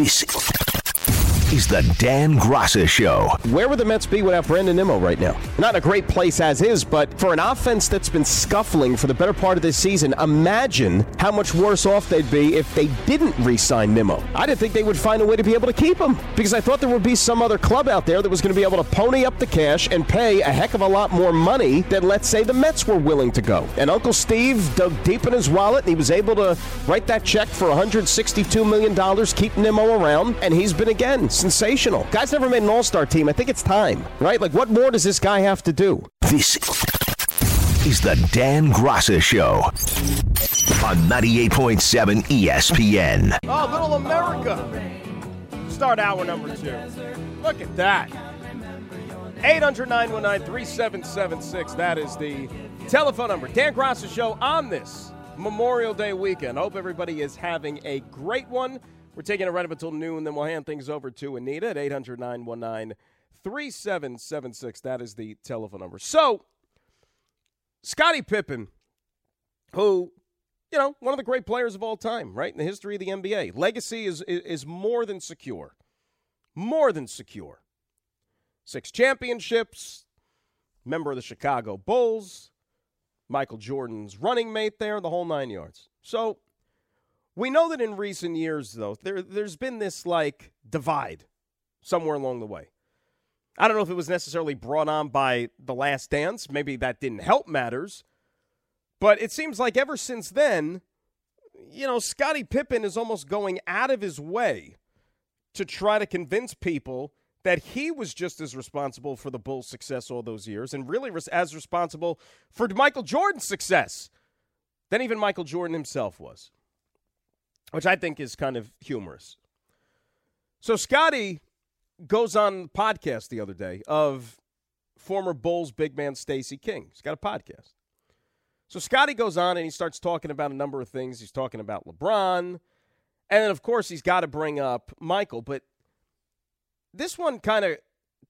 This is the Dan Graca Show. Where would the Mets be without Brandon Nimmo right now? Not a great place as is, but for an offense that's been scuffling for the better part of this season, imagine how much worse off they'd be if they didn't re sign Nimmo. I didn't think they would find a way to be able to keep him because I thought there would be some other club out there that was going to be able to pony up the cash and pay a heck of a lot more money than, let's say, the Mets were willing to go. And Uncle Steve dug deep in his wallet and he was able to write that check for $162 million, keep Nimmo around, and he's been again sensational. Guy's never made an all star team. I think it's time, right? Like, what more does this guy have to do? This is the Dan Graca Show on 98.7 ESPN. Oh, little America. Start hour number two. Look at that. 800 919 3776. That is the telephone number. Dan Graca Show on this Memorial Day weekend. Hope everybody is having a great one. We're taking it right up until noon, then we'll hand things over to Anita at 800 919 3776. That is the telephone number. So, Scottie Pippen, who, you know, one of the great players of all time, right, in the history of the NBA. Legacy is, is, is more than secure. More than secure. Six championships, member of the Chicago Bulls, Michael Jordan's running mate there, the whole nine yards. So, we know that in recent years, though, there, there's been this like divide somewhere along the way. I don't know if it was necessarily brought on by The Last Dance. Maybe that didn't help matters. But it seems like ever since then, you know, Scottie Pippen is almost going out of his way to try to convince people that he was just as responsible for the Bulls' success all those years and really as responsible for Michael Jordan's success than even Michael Jordan himself was which I think is kind of humorous. So Scottie goes on the podcast the other day of former Bulls big man Stacey King. He's got a podcast. So Scottie goes on and he starts talking about a number of things. He's talking about LeBron. And then, of course, he's got to bring up Michael. But this one kind of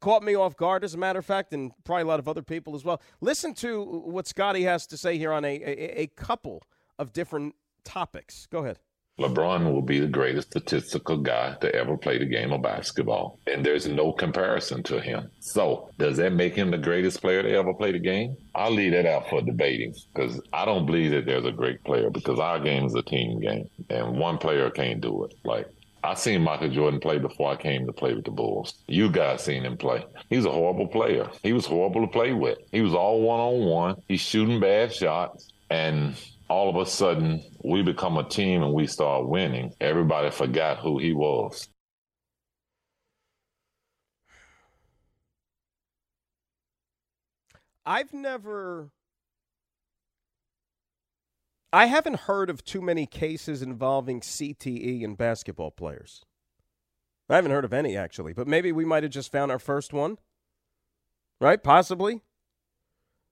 caught me off guard, as a matter of fact, and probably a lot of other people as well. Listen to what Scottie has to say here on a, a, a couple of different topics. Go ahead. LeBron will be the greatest statistical guy to ever play the game of basketball, and there's no comparison to him. So, does that make him the greatest player to ever play the game? I'll leave that out for debating because I don't believe that there's a great player because our game is a team game, and one player can't do it. Like, I seen Michael Jordan play before I came to play with the Bulls. You guys seen him play. He's a horrible player. He was horrible to play with. He was all one on one. He's shooting bad shots. And all of a sudden we become a team and we start winning, everybody forgot who he was. I've never. I haven't heard of too many cases involving CTE in basketball players. I haven't heard of any, actually, but maybe we might have just found our first one. Right? Possibly.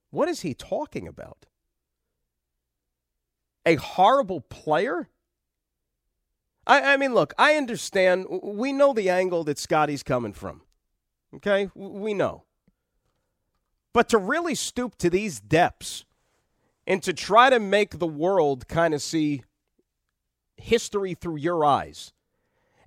What is he talking about? A horrible player? I, I mean, look, I understand. We know the angle that Scottie's coming from. Okay? We know. But to really stoop to these depths and to try to make the world kind of see history through your eyes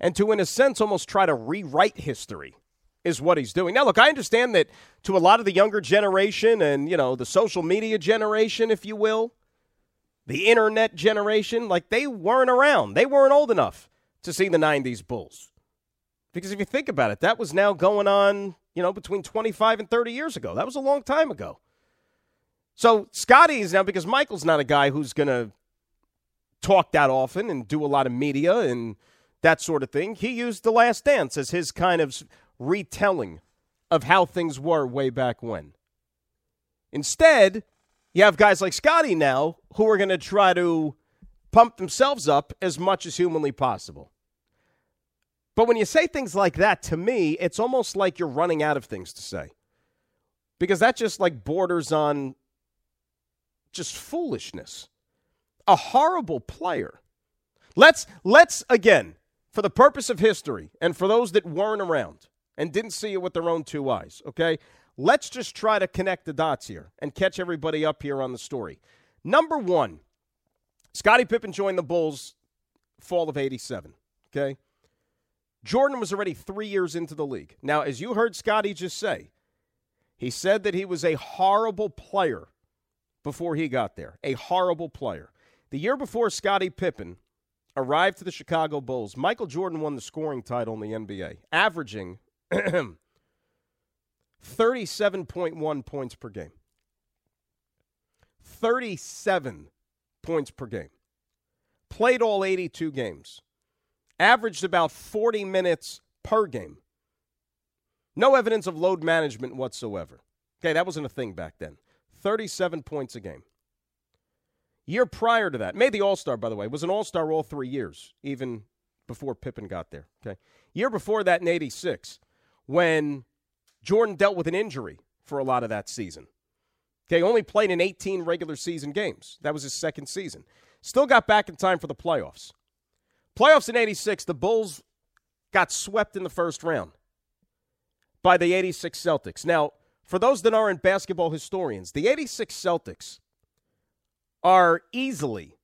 and to, in a sense, almost try to rewrite history is what he's doing. Now, look, I understand that to a lot of the younger generation and, you know, the social media generation, if you will, the internet generation, like they weren't around. They weren't old enough to see the 90s Bulls. Because if you think about it, that was now going on, you know, between 25 and 30 years ago. That was a long time ago. So Scottie is now, because Michael's not a guy who's going to talk that often and do a lot of media and that sort of thing, he used The Last Dance as his kind of retelling of how things were way back when. Instead, you have guys like Scottie now who are going to try to pump themselves up as much as humanly possible. But when you say things like that, to me, it's almost like you're running out of things to say. Because that just like borders on just foolishness. A horrible player. Let's let's again, for the purpose of history and for those that weren't around and didn't see it with their own two eyes, okay? Let's just try to connect the dots here and catch everybody up here on the story. Number one, Scottie Pippen joined the Bulls fall of 87. Okay. Jordan was already three years into the league. Now, as you heard Scottie just say, he said that he was a horrible player before he got there. A horrible player. The year before Scottie Pippen arrived to the Chicago Bulls, Michael Jordan won the scoring title in the NBA, averaging 37.1 points per game. 37 points per game. Played all 82 games. Averaged about 40 minutes per game. No evidence of load management whatsoever. Okay, that wasn't a thing back then. 37 points a game. Year prior to that, made the All Star, by the way, was an All Star all three years, even before Pippen got there. Okay. Year before that in 86, when Jordan dealt with an injury for a lot of that season. Okay, only played in 18 regular season games. That was his second season. Still got back in time for the playoffs. Playoffs in 86, the Bulls got swept in the first round by the 86 Celtics. Now, for those that aren't basketball historians, the 86 Celtics are easily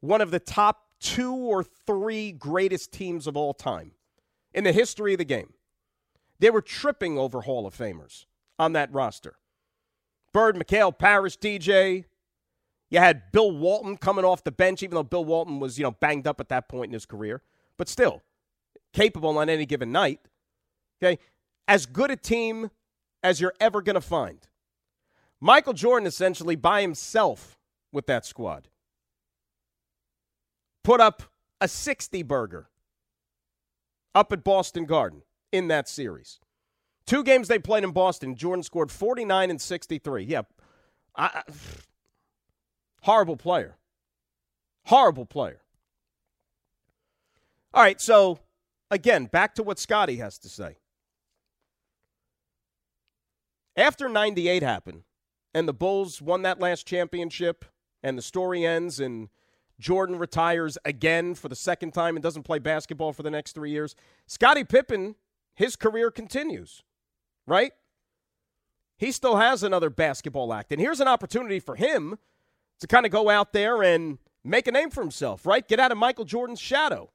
one of the top two or three greatest teams of all time in the history of the game. They were tripping over Hall of Famers on that roster. Bird, McHale, Parish, DJ. You had Bill Walton coming off the bench, even though Bill Walton was, you know, banged up at that point in his career, but still capable on any given night. Okay. As good a team as you're ever going to find. Michael Jordan essentially by himself with that squad put up a 60 burger up at Boston Garden in that series. Two games they played in Boston, Jordan scored 49 and 63. Yeah. I, horrible player. Horrible player. All right, so again, back to what Scottie has to say. After 98 happened and the Bulls won that last championship and the story ends and Jordan retires again for the second time and doesn't play basketball for the next 3 years, Scottie Pippen his career continues, right? He still has another basketball act. And here's an opportunity for him to kind of go out there and make a name for himself, right? Get out of Michael Jordan's shadow.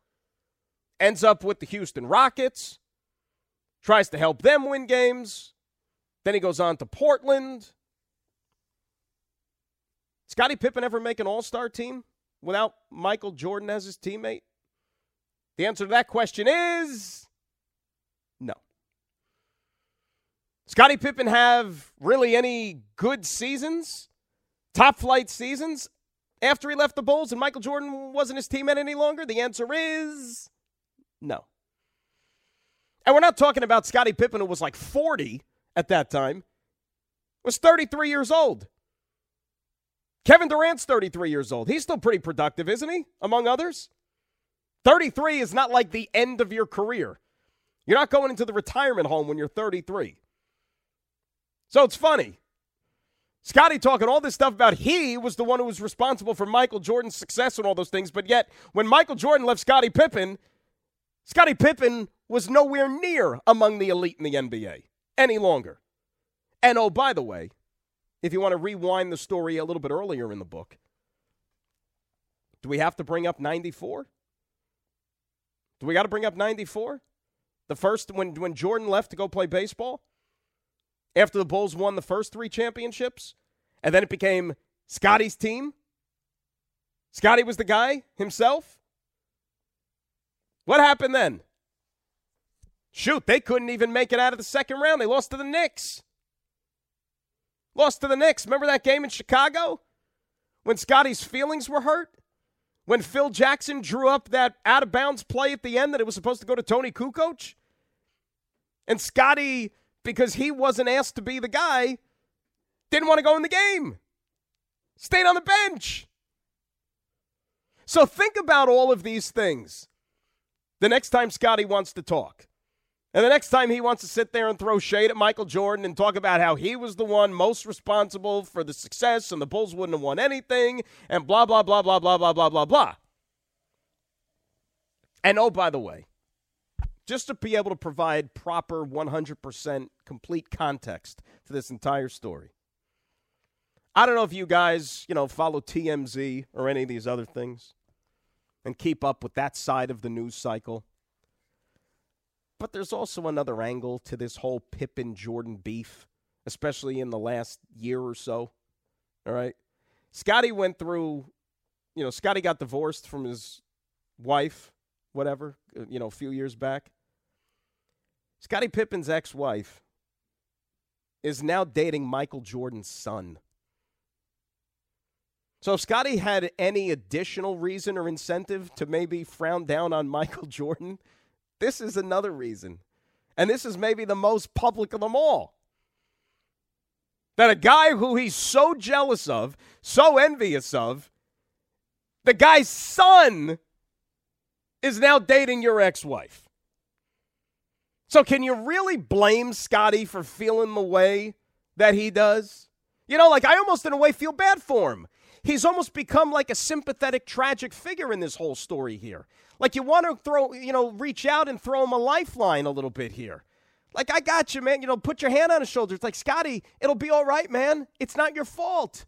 Ends up with the Houston Rockets, tries to help them win games. Then he goes on to Portland. Scottie Pippen ever make an all star team without Michael Jordan as his teammate? The answer to that question is no. Scottie Pippen have really any good seasons, top flight seasons after he left the Bulls and Michael Jordan wasn't his teammate any longer? The answer is no. And we're not talking about Scottie Pippen who was like 40 at that time, was 33 years old. Kevin Durant's 33 years old. He's still pretty productive, isn't he? Among others. 33 is not like the end of your career. You're not going into the retirement home when you're 33. So it's funny. Scottie talking all this stuff about he was the one who was responsible for Michael Jordan's success and all those things, but yet when Michael Jordan left Scottie Pippen, Scottie Pippen was nowhere near among the elite in the NBA any longer. And oh, by the way, if you want to rewind the story a little bit earlier in the book, do we have to bring up 94? Do we got to bring up 94? The first when when Jordan left to go play baseball after the Bulls won the first three championships, and then it became Scottie's team. Scottie was the guy himself. What happened then? Shoot, they couldn't even make it out of the second round. They lost to the Knicks. Lost to the Knicks. Remember that game in Chicago when Scottie's feelings were hurt? when Phil Jackson drew up that out of bounds play at the end that it was supposed to go to Toni Kukoc? And Scottie, because he wasn't asked to be the guy, didn't want to go in the game. Stayed on the bench. So think about all of these things the next time Scottie wants to talk. And the next time he wants to sit there and throw shade at Michael Jordan and talk about how he was the one most responsible for the success and the Bulls wouldn't have won anything and blah, blah, blah, blah, blah, blah, blah, blah, blah. And oh, by the way, just to be able to provide proper 100% complete context to this entire story. I don't know if you guys, you know, follow TMZ or any of these other things and keep up with that side of the news cycle. but there's also another angle to this whole Pippen Jordan beef, especially in the last year or so. All right. Scottie went through, you know, Scottie got divorced from his wife, whatever, uh, you know, a few years back. Scottie Pippen's ex wife is now dating Michael Jordan's son. So if Scottie had any additional reason or incentive to maybe frown down on Michael Jordan, this is another reason. And this is maybe the most public of them all. That a guy who he's so jealous of, so envious of, the guy's son is now dating your ex wife. So can you really blame Scottie for feeling the way that he does? You know, like I almost in a way feel bad for him he's almost become like a sympathetic, tragic figure in this whole story here. Like you want to throw, you know, reach out and throw him a lifeline a little bit here. Like, I got you, man. You know, put your hand on his shoulder. It's like, Scottie, it'll be all right, man. It's not your fault.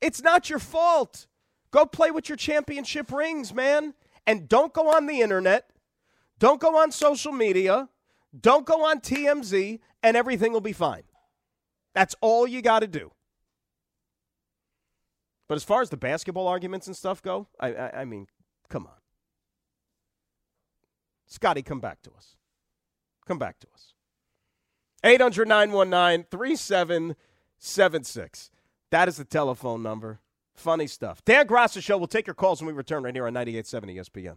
It's not your fault. Go play with your championship rings, man. And don't go on the internet. Don't go on social media. Don't go on TMZ, and everything will be fine. That's all you got to do. But as far as the basketball arguments and stuff go, I, I, I mean, come on. Scottie, come back to us. Come back to us. 800 919 3776. That is the telephone number. Funny stuff. Dan Graca Show. We'll take your calls when we return right here on 98.7 ESPN.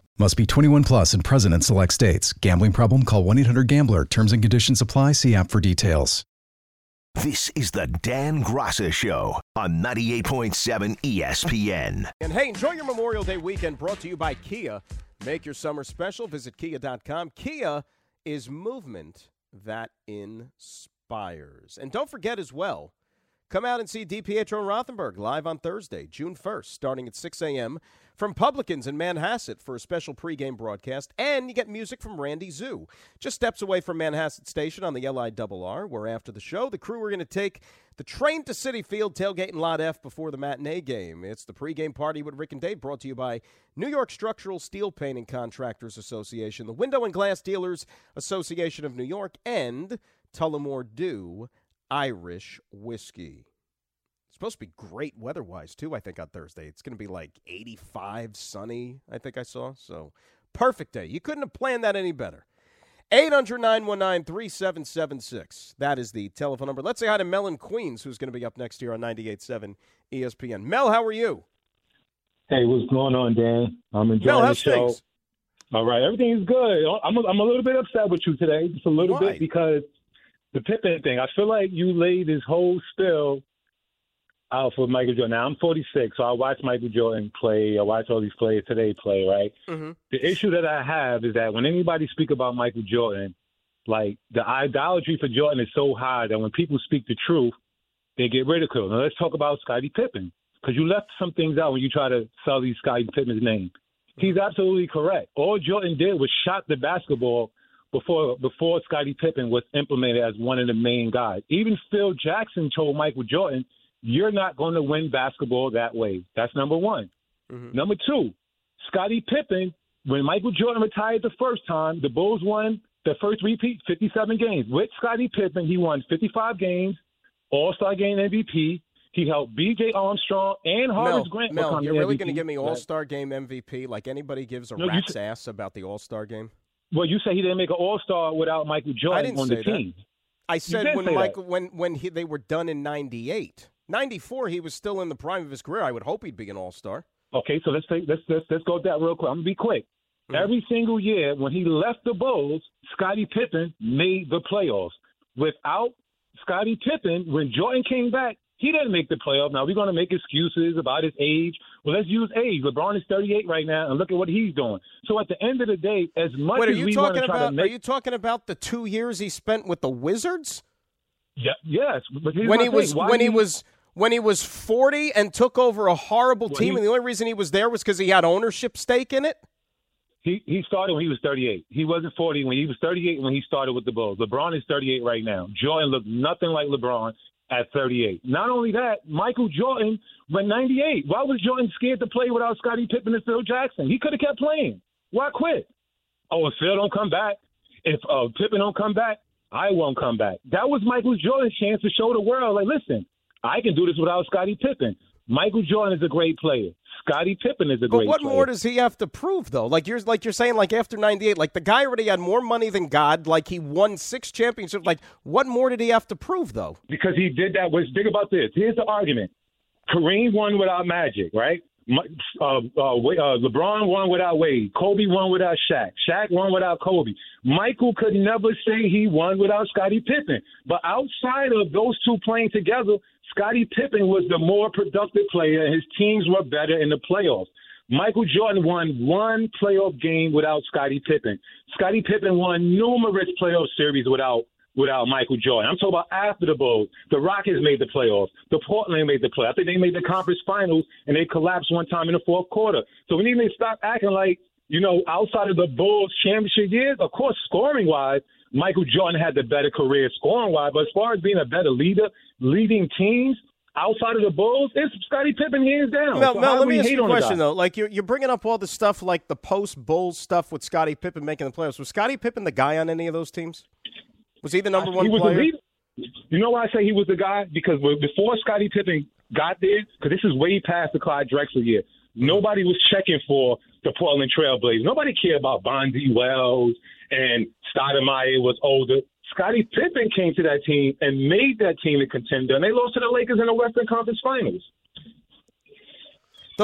Must be 21 plus and present in select states. Gambling problem? Call 1 800 GAMBLER. Terms and conditions apply. See app for details. This is the Dan Graca Show on 98.7 ESPN. And hey, enjoy your Memorial Day weekend brought to you by Kia. Make your summer special. Visit kia.com. Kia is movement that inspires. And don't forget as well, come out and see DiPietro Rothenberg live on Thursday, June 1st, starting at 6 a.m from Publicans in Manhasset for a special pregame broadcast, and you get music from Randy Zoo, just steps away from Manhasset Station on the LIRR, where after the show, the crew are going to take the train to Citi Field, tailgate in Lot F before the matinee game. It's the pregame party with Rick and Dave, brought to you by New York Structural Steel Painting Contractors Association, the Window and Glass Dealers Association of New York, and Tullamore Dew Irish Whiskey supposed to be great weather wise too. I think on Thursday it's going to be like 85, sunny. I think I saw so perfect day. You couldn't have planned that any better. 800 919 3776. That is the telephone number. Let's say hi to Mel in Queens, who's going to be up next year on 98.7 ESPN. Mel, how are you? Hey, what's going on, Dan? I'm enjoying Mel, the show. Things? All right, everything is good. Oh, I'm a, I'm a little bit upset with you today, just a little Why? bit, because the Pippen thing. I feel like you laid this whole spill out for Michael Jordan. Now I'm 46, so I watch Michael Jordan play. I watch all these players today play. Right. Mm-hmm. The issue that I have is that when anybody speak about Michael Jordan, like the idolatry for Jordan is so high that when people speak the truth, they get ridiculed. Now let's talk about Scottie Pippen because you left some things out when you try to sell these Scottie Pippen's name. He's absolutely correct. All Jordan did was shot the basketball before before Scottie Pippen was implemented as one of the main guys. Even Phil Jackson told Michael Jordan you're not going to win basketball that way. That's number one. Mm-hmm. Number two, Scottie Pippen, when Michael Jordan retired the first time, the Bulls won the first repeat, 57 games. With Scottie Pippen, he won 55 games, All Star Game MVP. He helped B.J. Armstrong and Horace Grant Mel, you're really going to give me All Star Game MVP like anybody gives a No, rat's ass about the All Star Game? Well, you say he didn't make an All Star without Michael Jordan didn't on the that. team. I said when say that. Michael when when he, they were done in '98, '94, he was still in the prime of his career. I would hope he'd be an All Star. Okay, so let's take let's let's let's go with that real quick. I'm gonna be quick. Mm-hmm. Every single year when he left the Bulls, Scottie Pippen made the playoffs. Without Scottie Pippen, when Jordan came back, he didn't make the playoffs. Now we're gonna make excuses about his age. Well, let's use age. LeBron is 38 right now, and look at what he's doing. So at the end of the day, as much Wait, are as you we want talking to try about? to Are you talking about the two years he spent with the Wizards yeah, yes, but when he was when he was when he was 40 and took over a horrible Well, team, he- and the only reason he was there was because he had ownership stake in it? He he started when he was 38. He wasn't 40 when he was 38 when he started with the Bulls. LeBron is 38 right now. Jordan looked nothing like LeBron at 38. Not only that, Michael Jordan went 98. Why was Jordan scared to play without Scottie Pippen and Phil Jackson? He could have kept playing. Why quit? Oh, if Phil don't come back, if uh, Pippen don't come back, I won't come back. That was Michael Jordan's chance to show the world, like, listen, I can do this without Scottie Pippen. Michael Jordan is a great player. Scottie Pippen is a great. But what player. more does he have to prove, though? Like you're like you're saying, like after '98, like the guy already had more money than God. Like he won six championships. Like what more did he have to prove, though? because he did that. Was big about this? Here's the argument: Kareem won without Magic, right? Uh, uh, uh, LeBron won without Wade. Kobe won without Shaq. Shaq won without Kobe. Michael could never say he won without Scottie Pippen. But outside of those two playing together, Scottie Pippen was the more productive player, his teams were better in the playoffs. Michael Jordan won one playoff game without Scottie Pippen. Scottie Pippen won numerous playoff series without without Michael Jordan. I'm talking about after the Bulls. The Rockets made the playoffs. The Portland made the play. I think they made the conference finals and they collapsed one time in the fourth quarter. So we need to stop acting like, you know, outside of the Bulls championship years, of course, scoring wise, Michael Jordan had the better career scoring wise, but as far as being a better leader, leading teams outside of the Bulls, it's Scottie Pippen hands down. Mel, So Mel let me ask you a question though. Like you're you're bringing up all the stuff like the post Bulls stuff with Scottie Pippen making the playoffs. Was Scottie Pippen the guy on any of those teams? Was he the number one he was player? You know why I say he was the guy? Because before Scottie Pippen got there, because this is way past the Clyde Drexler year, nobody was checking for the Portland Trailblazers. Nobody cared about Bonzi Wells and Stoudamire was older. Scottie Pippen came to that team and made that team a contender, and they lost to the Lakers in the Western Conference Finals.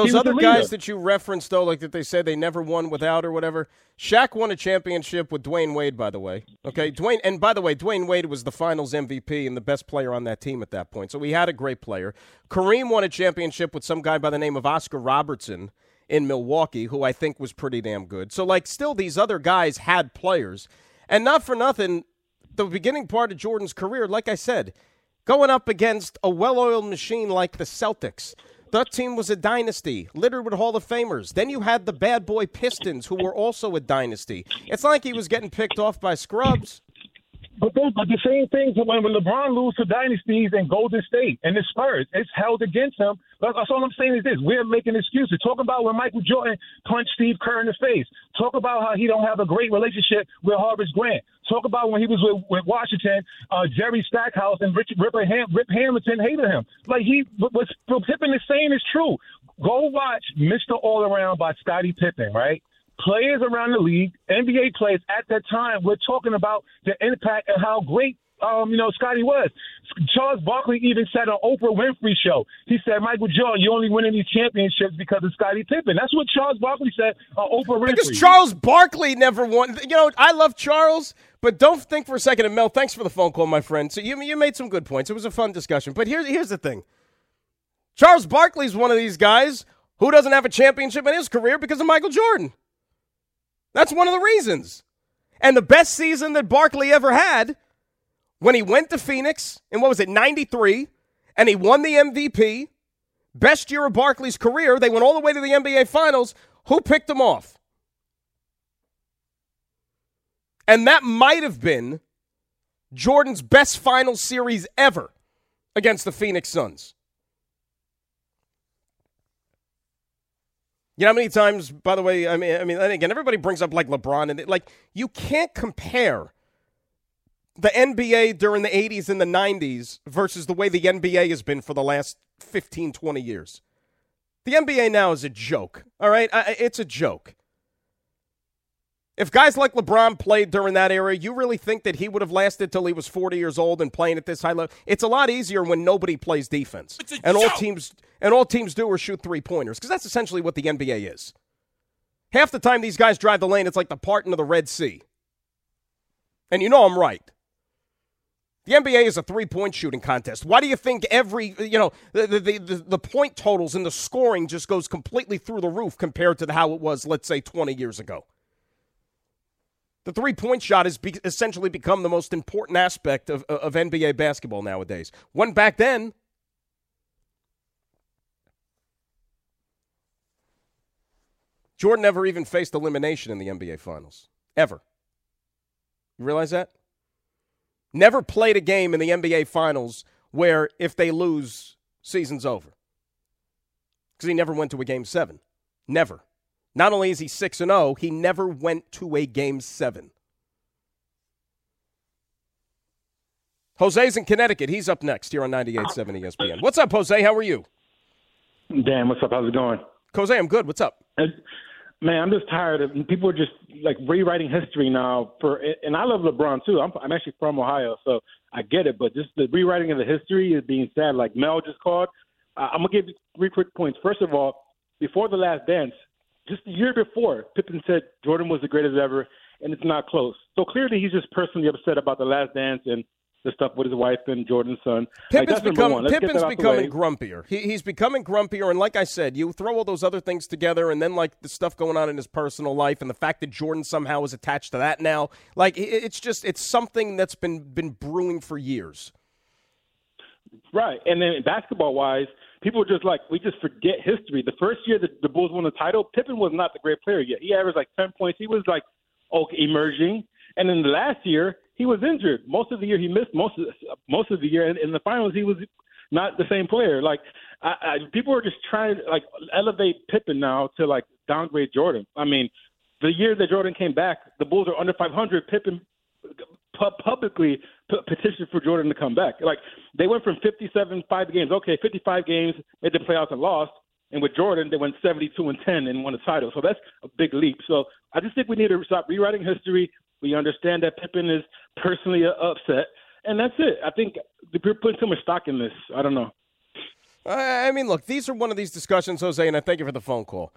Those other guys that you referenced, though, like that they said they never won without or whatever. Shaq won a championship with Dwyane Wade, by the way. Okay, Dwyane, and by the way, Dwyane Wade was the Finals MVP and the best player on that team at that point. So he had a great player. Kareem won a championship with some guy by the name of Oscar Robertson in Milwaukee, who I think was pretty damn good. So like, still these other guys had players, and not for nothing, the beginning part of Jordan's career, like I said, going up against a well-oiled machine like the Celtics. That team was a dynasty, littered with Hall of Famers. Then you had the bad boy Pistons, who were also a dynasty. It's not like he was getting picked off by scrubs. But, those, but the same thing to when, LeBron loses to dynasties and Golden State and the Spurs, it's held against him. But that's all I'm saying is this: we're making excuses. Talk about when Michael Jordan punched Steve Kerr in the face. Talk about how he don't have a great relationship with Horace Grant. Talk about when he was with, with Washington, uh, Jerry Stackhouse and Rich, Rip, Ham, Rip Hamilton hated him. Like he what Pippen is saying is true. Go watch Mr. All Around by Scottie Pippen, right? Players around the league, NBA players at that time, were talking about the impact and how great, um, you know, Scottie was. Charles Barkley even said on Oprah Winfrey show, he said, Michael Jordan, you only winning these championships because of Scottie Pippen. That's what Charles Barkley said on Oprah Winfrey. Because Charles Barkley never won. You know, I love Charles, but don't think for a second. And Mel, thanks for the phone call, my friend. So you you made some good points. It was a fun discussion. But here's here's the thing. Charles Barkley's one of these guys who doesn't have a championship in his career because of Michael Jordan. That's one of the reasons. And the best season that Barkley ever had when he went to Phoenix in what was it, 93, and he won the MVP, best year of Barkley's career. They went all the way to the NBA Finals. Who picked him off? And that might have been Jordan's best final series ever against the Phoenix Suns. You know how many times, by the way, I mean, I mean, and again, everybody brings up like LeBron and like you can't compare the NBA during the 80s and the 90s versus the way the NBA has been for the last 15, 20 years. The NBA now is a joke, all right? It's a joke. If guys like LeBron played during that era, you really think that he would have lasted till he was 40 years old and playing at this high level? It's a lot easier when nobody plays defense. and joke. all teams and all teams do is shoot three-pointers because that's essentially what the NBA is. Half the time these guys drive the lane, it's like the parting of the Red Sea. And you know I'm right. The NBA is a three-point shooting contest. Why do you think every, you know, the, the, the, the point totals and the scoring just goes completely through the roof compared to how it was, let's say, 20 years ago? The three point shot has be- essentially become the most important aspect of, of NBA basketball nowadays. One back then. Jordan never even faced elimination in the NBA Finals. Ever. You realize that? Never played a game in the NBA Finals where if they lose, season's over. Because he never went to a game seven. Never. Not only is he 6 and 0, he never went to a game 7. Jose's in Connecticut. He's up next here on 98.7 ESPN. What's up, Jose? How are you? Dan, what's up? How's it going? Jose, I'm good. What's up? Man, I'm just tired of people are just like rewriting history now. For and I love LeBron too. I'm I'm actually from Ohio, so I get it. But just the rewriting of the history is being sad. Like Mel just called. Uh, I'm gonna give you three quick points. First of all, before the last dance, just the year before, Pippen said Jordan was the greatest ever, and it's not close. So clearly, he's just personally upset about the last dance and the stuff with his wife and Jordan's son. Pippen's, like, become, Pippen's becoming grumpier. He, he's becoming grumpier, and like I said, you throw all those other things together, and then like the stuff going on in his personal life, and the fact that Jordan somehow is attached to that now, like it's just it's something that's been been brewing for years. Right, and then basketball wise, people are just like we just forget history. The first year that the Bulls won the title, Pippen was not the great player yet. He averaged like ten points. He was like okay, emerging, and then the last year he was injured. Most of the year he missed most of the, most of the year. And in the finals, he was not the same player. Like I, I, people are just trying to like elevate Pippen now to like downgrade Jordan. I mean, the year that Jordan came back, the Bulls are under 500. Pippen publicly petitioned for Jordan to come back. Like they went from 57 five games, okay, 55 games, made the playoffs and lost. And with Jordan, they went 72 and 10 and won the title. So that's a big leap. So I just think we need to stop rewriting history. We understand that Pippen is personally upset, and that's it. I think we're putting too much stock in this. I don't know. I mean, look, these are one of these discussions, Jose, and I thank you for the phone call.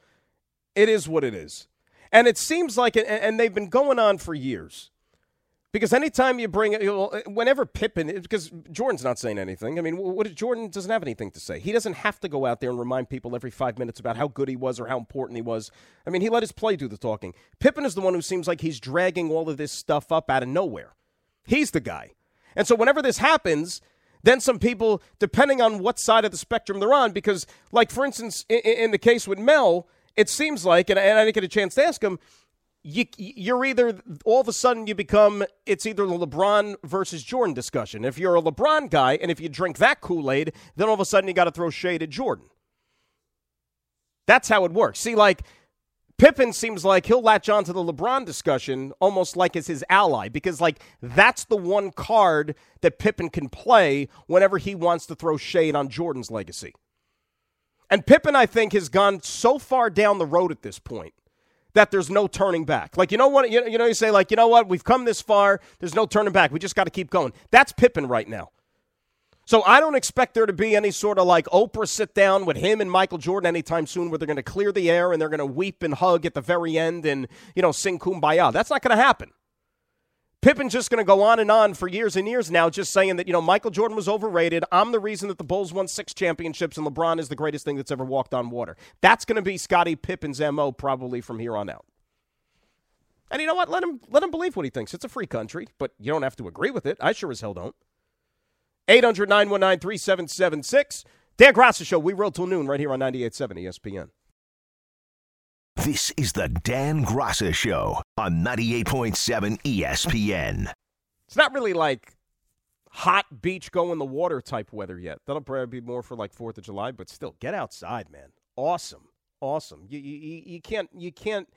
It is what it is. And it seems like, and they've been going on for years. Because anytime you bring it, whenever Pippen, because Jordan's not saying anything. I mean, what Jordan doesn't have anything to say. He doesn't have to go out there and remind people every five minutes about how good he was or how important he was. I mean, he let his play do the talking. Pippen is the one who seems like he's dragging all of this stuff up out of nowhere. He's the guy. And so whenever this happens, then some people, depending on what side of the spectrum they're on, because, like, for instance, in, in the case with Mel, it seems like, and I, and I didn't get a chance to ask him, you, you're either all of a sudden you become it's either the LeBron versus Jordan discussion. If you're a LeBron guy and if you drink that Kool Aid, then all of a sudden you got to throw shade at Jordan. That's how it works. See, like Pippen seems like he'll latch on to the LeBron discussion almost like as his ally because like that's the one card that Pippen can play whenever he wants to throw shade on Jordan's legacy. And Pippen, I think, has gone so far down the road at this point that there's no turning back. Like, you know what? You, you know, you say, like, you know what? We've come this far. There's no turning back. We just got to keep going. That's Pippen right now. So I don't expect there to be any sort of like Oprah sit down with him and Michael Jordan anytime soon where they're going to clear the air and they're going to weep and hug at the very end and, you know, sing kumbaya. That's not going to happen. Pippen's just going to go on and on for years and years now, just saying that, you know, Michael Jordan was overrated. I'm the reason that the Bulls won six championships and LeBron is the greatest thing that's ever walked on water. That's going to be Scottie Pippen's MO probably from here on out. And you know what? Let him let him believe what he thinks. It's a free country, but you don't have to agree with it. I sure as hell don't. 800 919 3776. Dan Graca Show. We roll till noon right here on 98.7 ESPN. This is the Dan Graca Show on 98.7 ESPN. It's not really like hot beach go in the water type weather yet. That'll probably be more for like 4th of July, but still, get outside, man. Awesome. Awesome. You, you, you can't you can't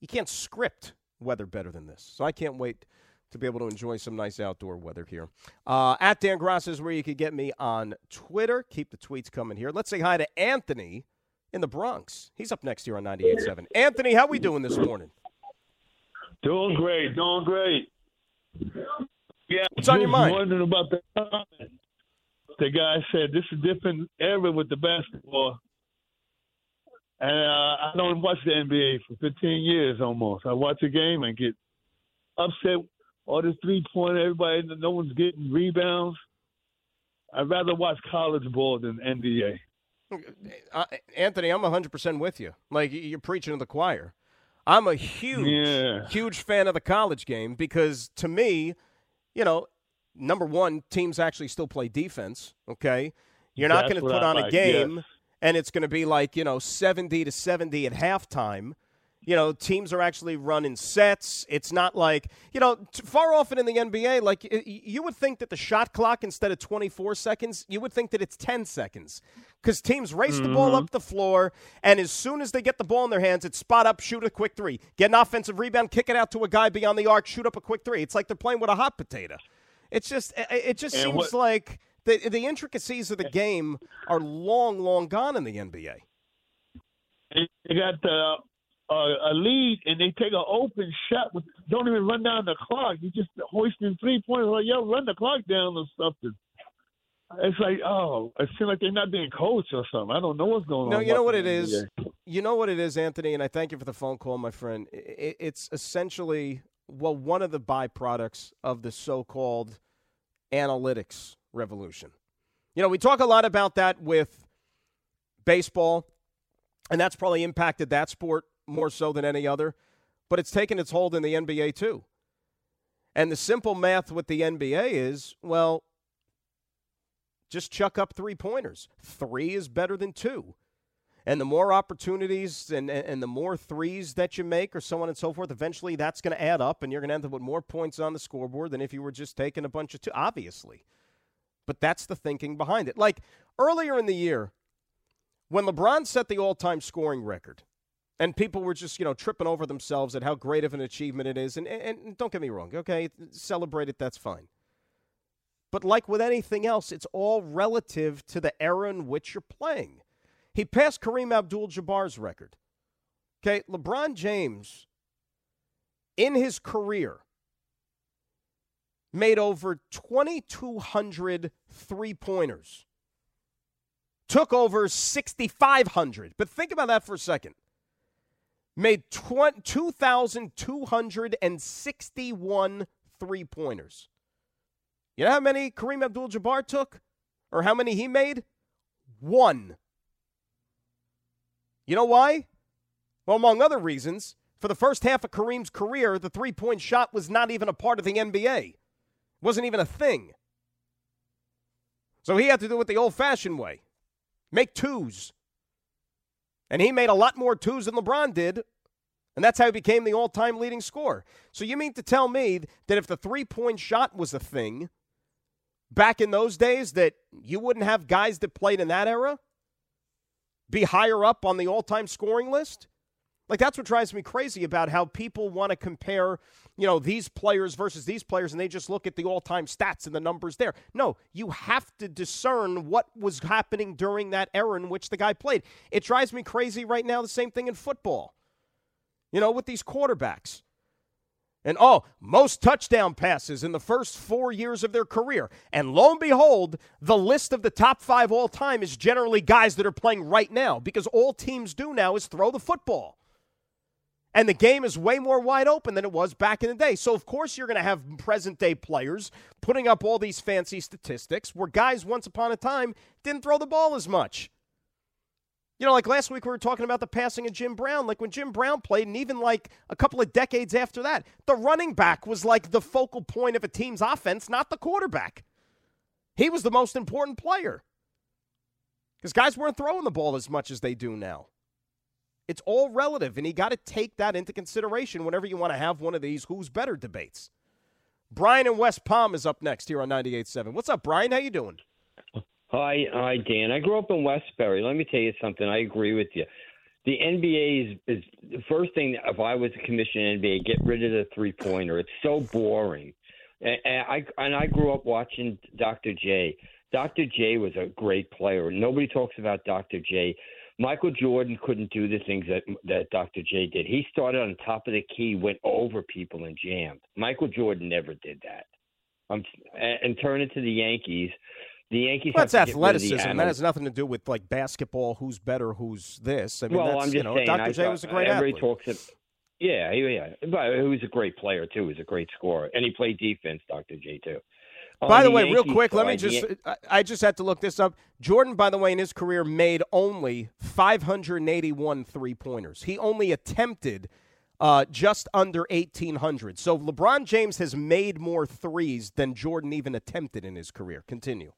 you can't script weather better than this. So I can't wait to be able to enjoy some nice outdoor weather here. Uh, at Dan Graca is where you can get me on Twitter. Keep the tweets coming here. Let's say hi to Anthony in the Bronx. He's up next here on 98.7. Anthony, how we doing this morning? Doing great, doing great. Yeah, What's on your mind? Wondering about the comment. The guy said this is a different era with the basketball, and uh, I don't watch the NBA for 15 years almost. I watch a game and get upset. All this three point, everybody, no one's getting rebounds. I'd rather watch college ball than NBA. Uh, Anthony, I'm 100% with you. Like, you're preaching to the choir. I'm a huge, Yeah. huge fan of the college game because to me, you know, number one, teams actually still play defense, okay? You're not going to put I on a game yes. and it's going to be like, you know, 70 to 70 at halftime. You know, teams are actually running sets. It's not like, you know, far often in the NBA, like you would think that the shot clock, instead of 24 seconds, you would think that it's 10 seconds. Because teams race the ball up the floor, and as soon as they get the ball in their hands, it's spot up, shoot a quick three. Get an offensive rebound, kick it out to a guy beyond the arc, shoot up a quick three. It's like they're playing with a hot potato. It's just, it- just And seems what- like the, the intricacies of the game are long, long gone in the NBA. They got the uh, a lead and they take an open shot with don't even run down the clock. You just hoisting three points like yo, run the clock down or something. It's like oh, it seems like they're not being coached or something. I don't know what's going No, on. No, you know what it is. it the is. NBA. You know what it is, Anthony, and I thank you for the phone call, my friend. It's essentially well one of the byproducts of the so-called analytics revolution. You know, we talk a lot about that with baseball, and that's probably impacted that sport more so than any other, but it's taken its hold in the NBA too. And the simple math with the NBA is, well, just chuck up three pointers. Three is better than two. And the more opportunities and, and, the more threes that you make, or so on and so forth, eventually that's going to add up, and you're going to end up with more points on the scoreboard than if you were just taking a bunch of two, obviously. But that's the thinking behind it. Like earlier in the year, when LeBron set the all time scoring record, and people were just, you know, tripping over themselves at how great of an achievement it is. And, and, and don't get me wrong, okay, celebrate it, that's fine. But like with anything else, it's all relative to the era in which you're playing. He passed Kareem Abdul Jabbar's record. Okay, LeBron James, in his career, made over 2,200 three pointers, took over 6,500. But think about that for a second. Made tw- 2,261 three pointers. You know how many Kareem Abdul Jabbar took? Or how many he made? One. You know why? Well, among other reasons, for the first half of Kareem's career, the three point shot was not even a part of the NBA. It wasn't even a thing. So he had to do it the old fashioned way make twos. And he made a lot more twos than LeBron did. And that's how he became the all time leading scorer. So you mean to tell me that if the three point shot was a thing back in those days, that you wouldn't have guys that played in that era be higher up on the all time scoring list? Like that's what drives me crazy about how people want to compare, you know, these players versus these players and they just look at the all-time stats and the numbers there. No, you have to discern what was happening during that era in which the guy played. It drives me crazy right now the same thing in football. You know, with these quarterbacks. And oh, most touchdown passes in the first four years of their career. And lo and behold, the list of the top five all time is generally guys that are playing right now because all teams do now is throw the football. And the game is way more wide open than it was back in the day. So, of course, you're going to have present day players putting up all these fancy statistics where guys once upon a time didn't throw the ball as much. You know, like last week we were talking about the passing of Jim Brown. Like when Jim Brown played, and even like a couple of decades after that, the running back was like the focal point of a team's offense, not the quarterback. He was the most important player because guys weren't throwing the ball as much as they do now. It's all relative, and you got to take that into consideration whenever you want to have one of these who's better debates. Brian in West Palm is up next here on 98.7. What's up, Brian? How you doing? Hi, hi, Dan. I grew up in Westbury. Let me tell you something. I agree with you. The NBA is, is the first thing. If I was a commissioner NBA, get rid of the three pointer. It's so boring. And, and I and I grew up watching Dr. J. Dr. J was a great player. Nobody talks about Dr. J. Michael Jordan couldn't do the things that that Dr. J did. He started on top of the key, went over people, and jammed. Michael Jordan never did that. Um, and, and turn it to the Yankees. The Yankees. Well, that's have to get rid of the athleticism. That has nothing to do with like basketball. Who's better? Who's this? I mean, well, that's, I'm just you know, saying. Dr. I J was a great athlete. talks. Of, yeah, yeah, but he was a great player too. He was a great scorer, and he played defense, Dr. J too. By the way, real Yankees quick, let me just, I, I just had to look this up. Jordan, by the way, in his career made only 581 three pointers. He only attempted uh, just under 1,800. So LeBron James has made more threes than Jordan even attempted in his career. Continue.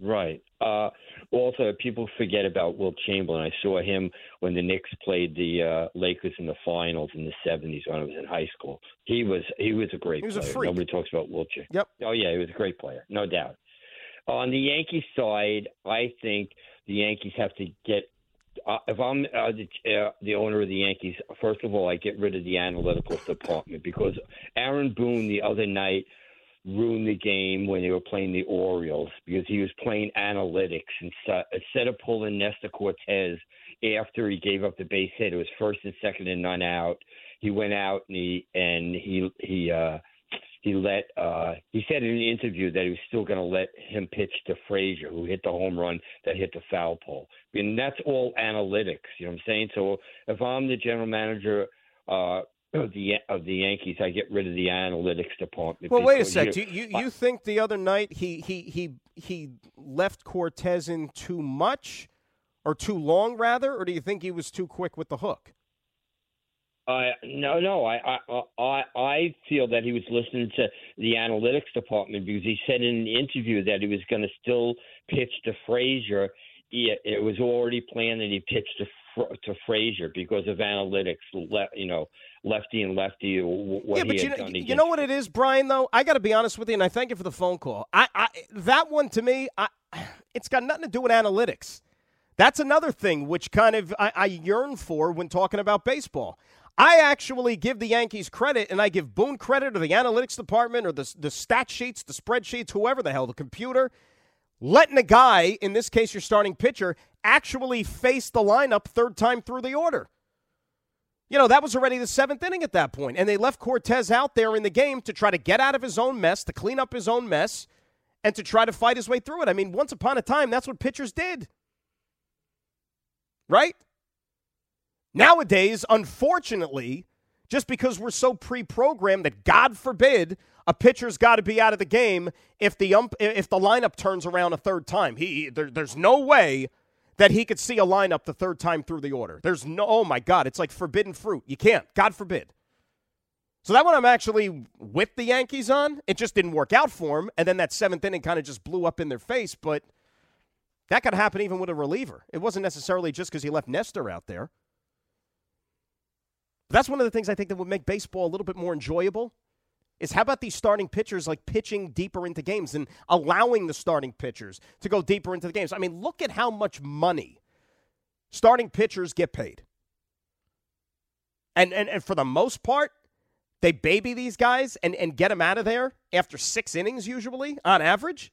Right. Uh, also, people forget about Wilt Chamberlain. I saw him when the Knicks played the uh, Lakers in the finals in the '70s when I was in high school. He was he was a great He was a player. freak. Nobody talks about Wilt Cha- Yep. Oh yeah, he was a great player, no doubt. On the Yankee side, I think the Yankees have to get. Uh, if I'm uh, the, uh, the owner of the Yankees, first of all, I get rid of the analytical department because Aaron Boone the other night ruined the game when they were playing the Orioles because he was playing analytics and so, instead of pulling Nestor Cortes after he gave up the base hit, it was first and second and none out. He went out and he and he he uh he let uh he said in an interview that he was still going to let him pitch to Frazier who hit the home run that hit the foul pole. And that's all analytics, you know what I'm saying? So if I'm the general manager uh of the of the Yankees, I get rid of the analytics department. Well, wait a sec. you- you, you, you think the other night he, he, he, he left Cortes in too much or too long, rather? Or do you think he was too quick with the hook? Uh, no, no. I, I, I, I feel that he was listening to the analytics department because he said in an interview that he was going to still pitch to Frazier. He, it was already planned that he pitched to to Frazier because of analytics. You know, lefty and lefty. wh- What yeah, but you know, you know what it is, Brian. Though I got to be honest with you, and I thank you for the phone call. I, I that one to me, I, it's got nothing to do with analytics. That's another thing which kind of I, I yearn for when talking about baseball. I actually give the Yankees credit, and I give Boone credit, or the analytics department, or the the stat sheets, the spreadsheets, whoever the hell, the computer, letting a guy, in this case, your starting pitcher, actually face the lineup third time through the order. You know, that was already the seventh inning at that point, and they left Cortes out there in the game to try to get out of his own mess, to clean up his own mess, and to try to fight his way through it. I mean, once upon a time, that's what pitchers did. Right? Nowadays, unfortunately, just because we're so pre-programmed that God forbid a pitcher's got to be out of the game if the ump if the lineup turns around a third time. He there, there's no way that he could see a lineup the third time through the order. There's no oh my God, it's like forbidden fruit. You can't. God forbid. So that one I'm actually with the Yankees on. It just didn't work out for him, and then that seventh inning kind of just blew up in their face. But that could happen even with a reliever. It wasn't necessarily just because he left Nestor out there. That's one of the things I think that would make baseball a little bit more enjoyable. Is how about these starting pitchers like pitching deeper into games and allowing the starting pitchers to go deeper into the games? I mean, look at how much money starting pitchers get paid. And, and, and for the most part, they baby these guys and, and get them out of there after six innings, usually, on average.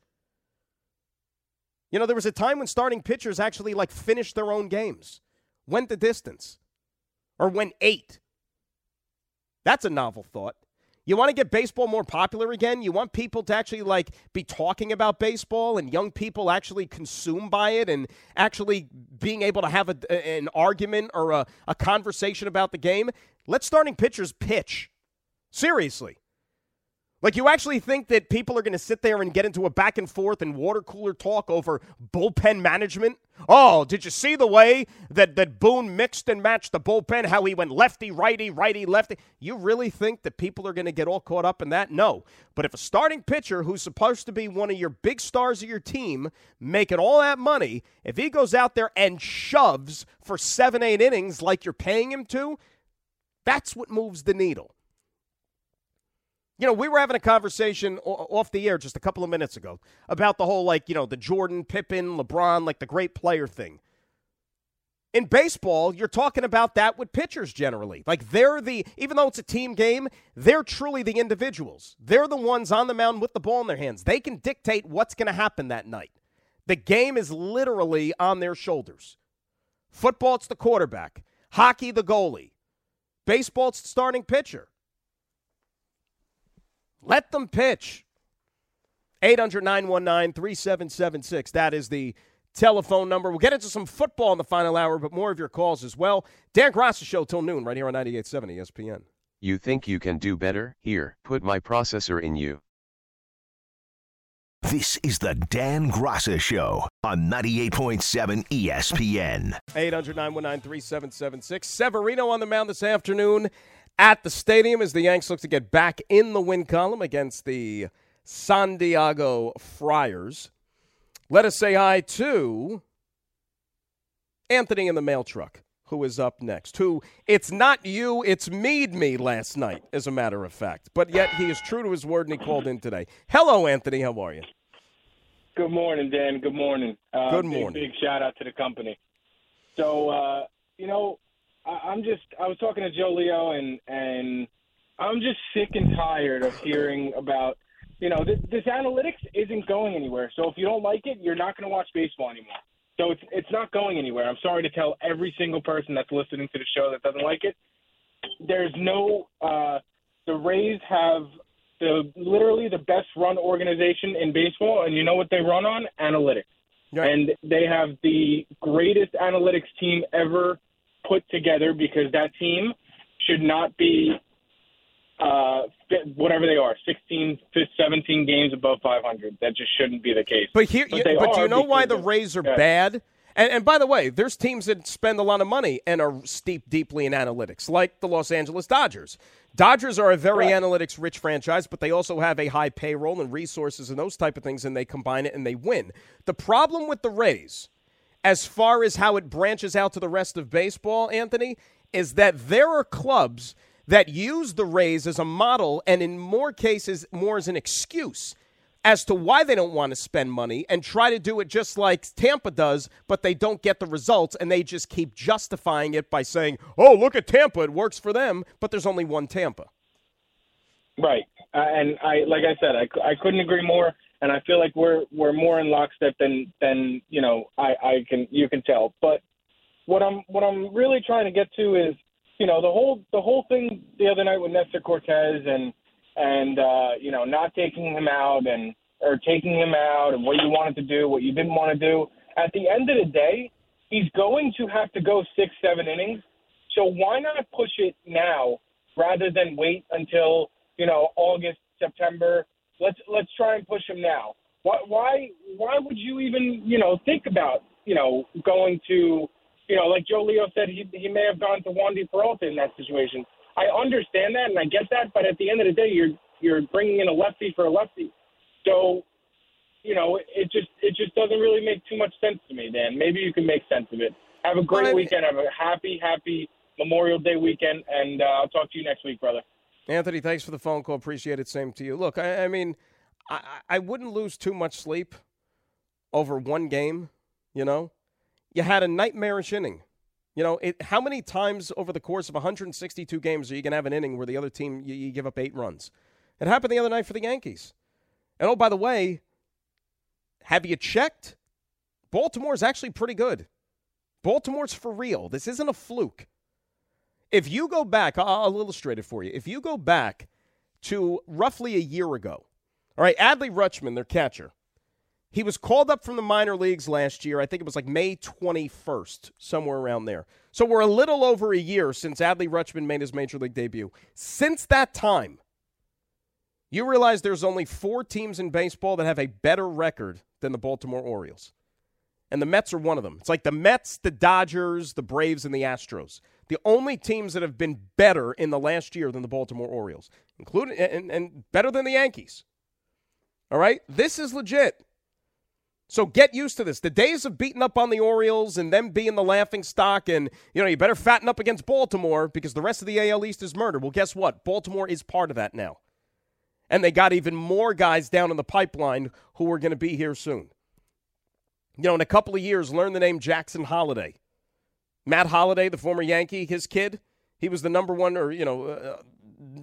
You know, there was a time when starting pitchers actually like finished their own games, went the distance, or went eight. That's a novel thought. You want to get baseball more popular again? You want people to actually like be talking about baseball and young people actually consumed by it and actually being able to have a, an argument or a, a conversation about the game? Let starting pitchers pitch. Seriously. Like, you actually think that people are going to sit there and get into a back and forth and water cooler talk over bullpen management? Oh, did you see the way that, that Boone mixed and matched the bullpen? How he went lefty, righty, righty, lefty? You really think that people are going to get all caught up in that? No. But if a starting pitcher who's supposed to be one of your big stars of your team, making all that money, if he goes out there and shoves for seven, eight innings like you're paying him to, that's what moves the needle. You know, we were having a conversation off the air just a couple of minutes ago about the whole, like, you know, the Jordan, Pippen, LeBron, like the great player thing. In baseball, you're talking about that with pitchers generally. Like they're the, even though it's a team game, they're truly the individuals. They're the ones on the mound with the ball in their hands. They can dictate what's going to happen that night. The game is literally on their shoulders. Football, it's the quarterback. Hockey, the goalie. Baseball, it's the starting pitcher. Let them pitch. 800 919 3776. That is the telephone number. We'll get into some football in the final hour, but more of your calls as well. Dan Graca Show till noon right here on 98.7 ESPN. You think you can do better? Here, put my processor in you. This is the Dan Graca Show on 98.7 ESPN. 800 919 3776. Severino on the mound this afternoon at the stadium as the Yanks look to get back in the win column against the San Diego Friars. Let us say hi to Anthony in the mail truck, who is up next. Who, it's not you, it's Mead me last night, as a matter of fact. But yet he is true to his word and he called in today. Hello, Anthony. How are you? Good morning, Dan. Good morning. Uh, Good big, morning. Big, shout out to the company. So, uh, you know, I, I'm just, I was talking to Joe Leo, and, and I'm just sick and tired of hearing about you know, this, this analytics isn't going anywhere. So if you don't like it, you're not going to watch baseball anymore. So it's it's not going anywhere. I'm sorry to tell every single person that's listening to the show that doesn't like it. There's no uh, the Rays have the literally the best run organization in baseball, and you know what they run on? Analytics. And they have the greatest analytics team ever put together because that team should not be uh, whatever they are, 16, to 17 games above 500. That just shouldn't be the case. But here, but, you, but do you know why the Rays are yeah. bad? And, and by the way, there's teams that spend a lot of money and are steep deeply in analytics, like the Los Angeles Dodgers. Dodgers are a very analytics rich franchise, but they also have a high payroll and resources and those type of things, and they combine it and they win. The problem with the Rays, as far as how it branches out to the rest of baseball, Anthony, is that there are clubs that use the Rays as a model and in more cases more as an excuse as to why they don't want to spend money and try to do it just like Tampa does, but they don't get the results and they just keep justifying it by saying, "Oh, look at Tampa, it works for them," but there's only one Tampa. Right, uh, and I like I said, I, I couldn't agree more. And I feel like we're we're more in lockstep than than you know I, I can you can tell. But what I'm what I'm really trying to get to is you know the whole the whole thing the other night with Nestor Cortes and and uh, you know not taking him out and or taking him out and what you wanted to do, what you didn't want to do. At the end of the day, he's going to have to go six seven innings. So why not push it now rather than wait until you know August September? Let's let's try and push him now. Why why why would you even you know think about you know going to you know like Joe Leo said he he may have gone to Wandy Peralta in that situation. I understand that and I get that, but at the end of the day, you're you're bringing in a lefty for a lefty. So you know it just it just doesn't really make too much sense to me, Dan. Maybe you can make sense of it. Have a great Well, I mean- weekend. Have a happy happy Memorial Day weekend, and uh, I'll talk to you next week, brother. Anthony, thanks for the phone call. Appreciate it. Same to you. Look, I, I mean, I, I wouldn't lose too much sleep over one game. You know, you had a nightmarish inning. You know, it, how many times over the course of 162 games are you going to have an inning where the other team you, you give up eight runs? It happened the other night for the Yankees. And oh, by the way, have you checked? Baltimore's actually pretty good. Baltimore's for real. This isn't a fluke. If you go back, I'll, I'll illustrate it for you. If you go back to roughly a year ago, all right, Adley Rutschman, their catcher, he was called up from the minor leagues last year. I think it was like May 21st, somewhere around there. So we're a little over a year since Adley Rutschman made his major league debut. Since that time, you realize there's only four teams in baseball that have a better record than the Baltimore Orioles. And the Mets are one of them. It's like the Mets, the Dodgers, the Braves, and the Astros. The only teams that have been better in the last year than the Baltimore Orioles, including and, and better than the Yankees. All right? This is legit. So get used to this. The days of beating up on the Orioles and them being the laughing stock and, you know, you better fatten up against Baltimore because the rest of the AL East is murder. Well, guess what? Baltimore is part of that now. And they got even more guys down in the pipeline who are going to be here soon. You know, in a couple of years, learn the name Jackson Holliday. Matt Holliday, the former Yankee, his kid, he was the number one, or, you know, uh,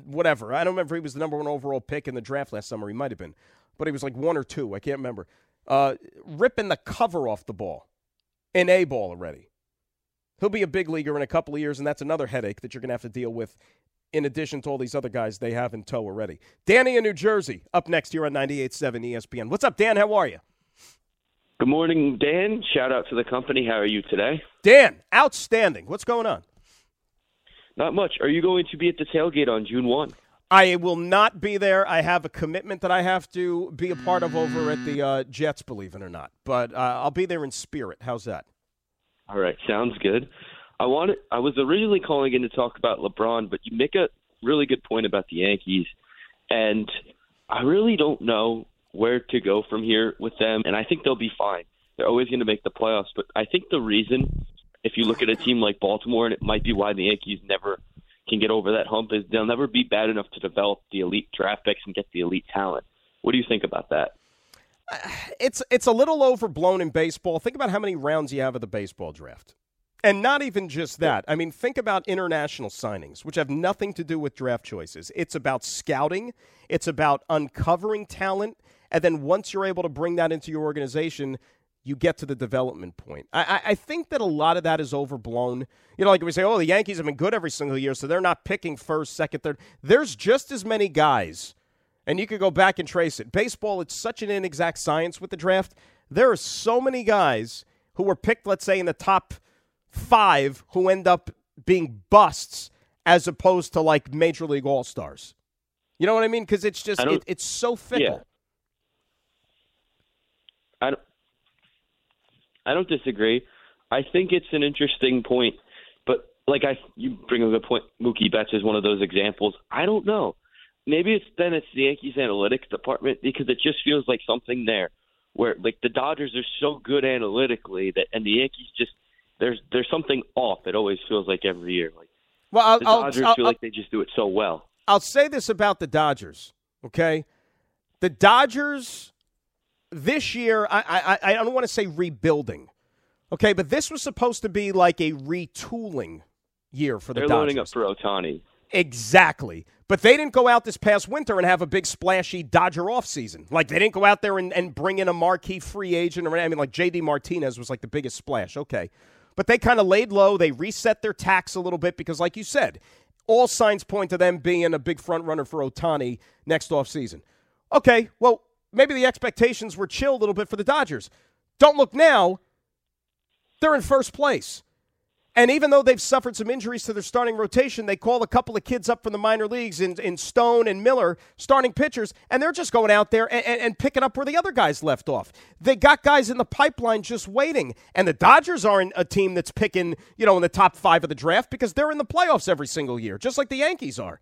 whatever. I don't remember he was the number one overall pick in the draft last summer. He might have been, but he was like one or two. I can't remember. Uh, ripping the cover off the ball in A ball already. He'll be a big leaguer in a couple of years, and that's another headache that you're going to have to deal with in addition to all these other guys they have in tow already. Danny in New Jersey, up next here on 98.7 ESPN. What's up, Dan? How are you? Good morning, Dan. Shout out to the company. How are you today? Dan, outstanding. What's going on? Not much. Are you going to be at the tailgate on June 1? I will not be there. I have a commitment that I have to be a part of over at the uh, Jets, believe it or not. But uh, I'll be there in spirit. How's that? All right, sounds good. I wanted. I was originally calling in to talk about LeBron, but you make a really good point about the Yankees, and I really don't know where to go from here with them. And I think they'll be fine. They're always going to make the playoffs, but I think the reason, if you look at a team like Baltimore, and it might be why the Yankees never can get over that hump, is they'll never be bad enough to develop the elite draft picks and get the elite talent. What do you think about that? Uh, it's it's a little overblown in baseball. Think about how many rounds you have of the baseball draft. And not even just that. I mean, think about international signings, which have nothing to do with draft choices. It's about scouting, it's about uncovering talent, and then once you're able to bring that into your organization, you get to the development point. I, I think that a lot of that is overblown. You know, like we say, oh, the Yankees have been good every single year, so they're not picking first, second, third. There's just as many guys, and you could go back and trace it. Baseball, it's such an inexact science with the draft. There are so many guys who were picked, let's say, in the top – five who end up being busts as opposed to like major league all stars. You know what I mean? Because it's just it, it's so fickle. Yeah. I don't, I don't disagree. I think it's an interesting point, but like I, you bring up a good point. Mookie Betts is one of those examples. I don't know. Maybe it's then it's the Yankees analytics department because it just feels like something there where like the Dodgers are so good analytically that and the Yankees just there's there's something off. It always feels like every year. Like well, I'll, the Dodgers I'll, feel I'll, like they just do it so well. I'll say this about the Dodgers. Okay, the Dodgers this year. I I, I don't want to say rebuilding. Okay, but this was supposed to be like a retooling year for the They're Dodgers. loading up for Ohtani. Exactly. But they didn't go out this past winter and have a big splashy Dodger offseason. Like they didn't go out there and, and bring in a marquee free agent or I mean like JD Martinez was like the biggest splash. Okay. But they kind of laid low. They reset their tax a little bit because, like you said, all signs point to them being a big front runner for Ohtani next offseason. Okay, well, maybe the expectations were chill a little bit for the Dodgers. Don't look now. They're in first place. And even though they've suffered some injuries to their starting rotation, they call a couple of kids up from the minor leagues in, in Stone and Miller, starting pitchers, and they're just going out there and, and, and, picking up where the other guys left off. They got guys in the pipeline just waiting. And the Dodgers aren't a team that's picking, you know, in the top five of the draft because they're in the playoffs every single year, just like the Yankees are.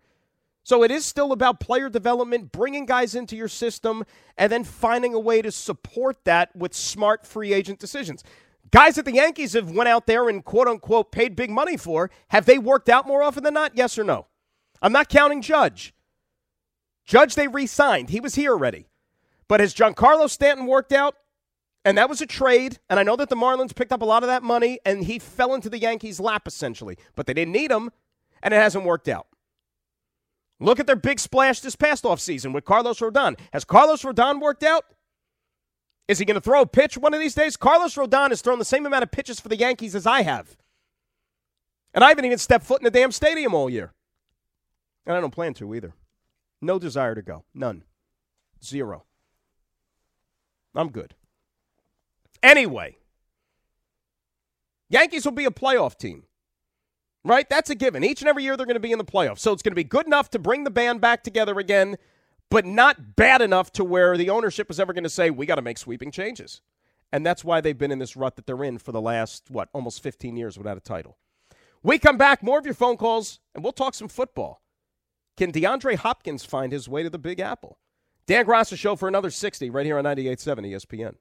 So it is still about player development, bringing guys into your system, and then finding a way to support that with smart free agent decisions. Guys that the Yankees have went out there and quote unquote paid big money for, have they worked out more often than not? Yes or no? I'm not counting Judge. Judge they re-signed. He was here already. But has Giancarlo Stanton worked out? And that was a trade. And I know that the Marlins picked up a lot of that money and he fell into the Yankees' lap essentially. But they didn't need him, and it hasn't worked out. Look at their big splash this past offseason with Carlos Rodon. Has Carlos Rodon worked out? Is he going to throw a pitch one of these days? Carlos Rodon has thrown the same amount of pitches for the Yankees as I have. And I haven't even stepped foot in the damn stadium all year. And I don't plan to either. No desire to go. None. Zero. I'm good. Anyway, Yankees will be a playoff team. Right? That's a given. Each and every year they're going to be in the playoffs. So it's going to be good enough to bring the band back together again but not bad enough to where the ownership is ever going to say, we got to make sweeping changes. And that's why they've been in this rut that they're in for the last, what, almost 15 years without a title. We come back, more of your phone calls, and we'll talk some football. Can DeAndre Hopkins find his way to the Big Apple? Dan Graca Show for another 60 right here on 98.7 ESPN.